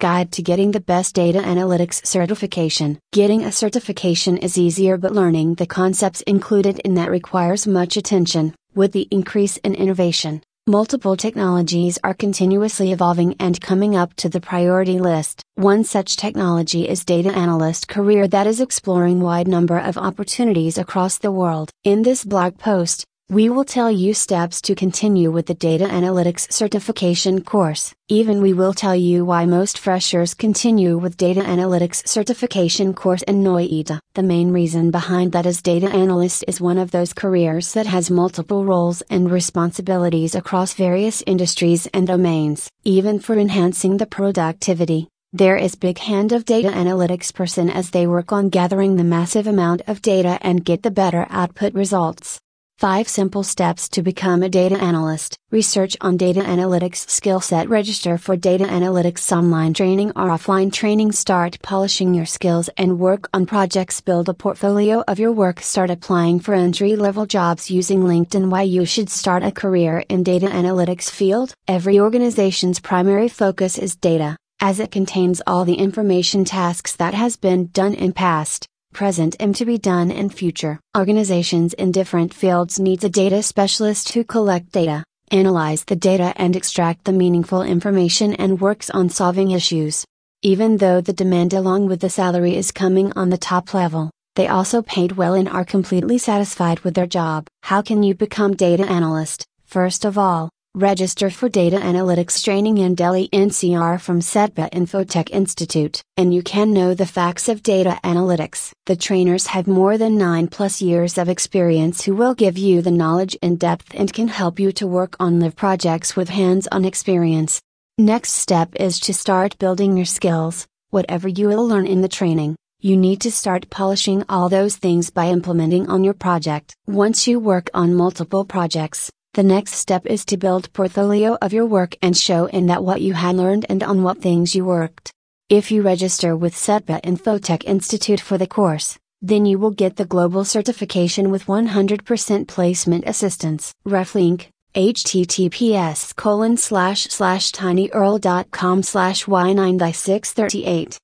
Guide to Getting the Best Data Analytics Certification. Getting a certification is easier, but learning the concepts included in that requires much attention. With the increase in innovation, multiple technologies are continuously evolving and coming up to the priority list. One such technology is data analyst career that is exploring wide number of opportunities across the world. In this blog post, we will tell you steps to continue with the Data Analytics Certification course. Even we will tell you why most freshers continue with Data Analytics Certification course in NOIDA. The main reason behind that is data analyst is one of those careers that has multiple roles and responsibilities across various industries and domains. Even for enhancing the productivity, there is big hand of data analytics person as they work on gathering the massive amount of data and get the better output results. 5 Simple Steps to Become a Data Analyst. Research on data analytics skill set. Register for data analytics online training or offline training. Start polishing your skills and work on projects. Build a portfolio of your work. Start applying for entry level jobs using LinkedIn. Why you should start a career in data analytics field. Every organization's primary focus is data, as it contains all the information tasks that has been done in past present and to be done in future. Organizations in different fields needs a data specialist who collect data, analyze the data and extract the meaningful information and works on solving issues. Even though the demand along with the salary is coming on the top level, they also paid well and are completely satisfied with their job. How can you become data analyst? First of all, Register for data analytics training in Delhi NCR from CETPA Infotech Institute. And you can know the facts of data analytics. The trainers have more than 9 plus years of experience who will give you the knowledge in depth and can help you to work on live projects with hands on experience. Next step is to start building your skills, whatever you will learn in the training. You need to start polishing all those things by implementing on your project. Once you work on multiple projects, the next step is to build portfolio of your work and show in that what you had learned and on what things you worked. If you register with CETPA Infotech Institute for the course, then you will get the global certification with 100% placement assistance. Ref link https colon slash slash tinyurl.com slash y9 638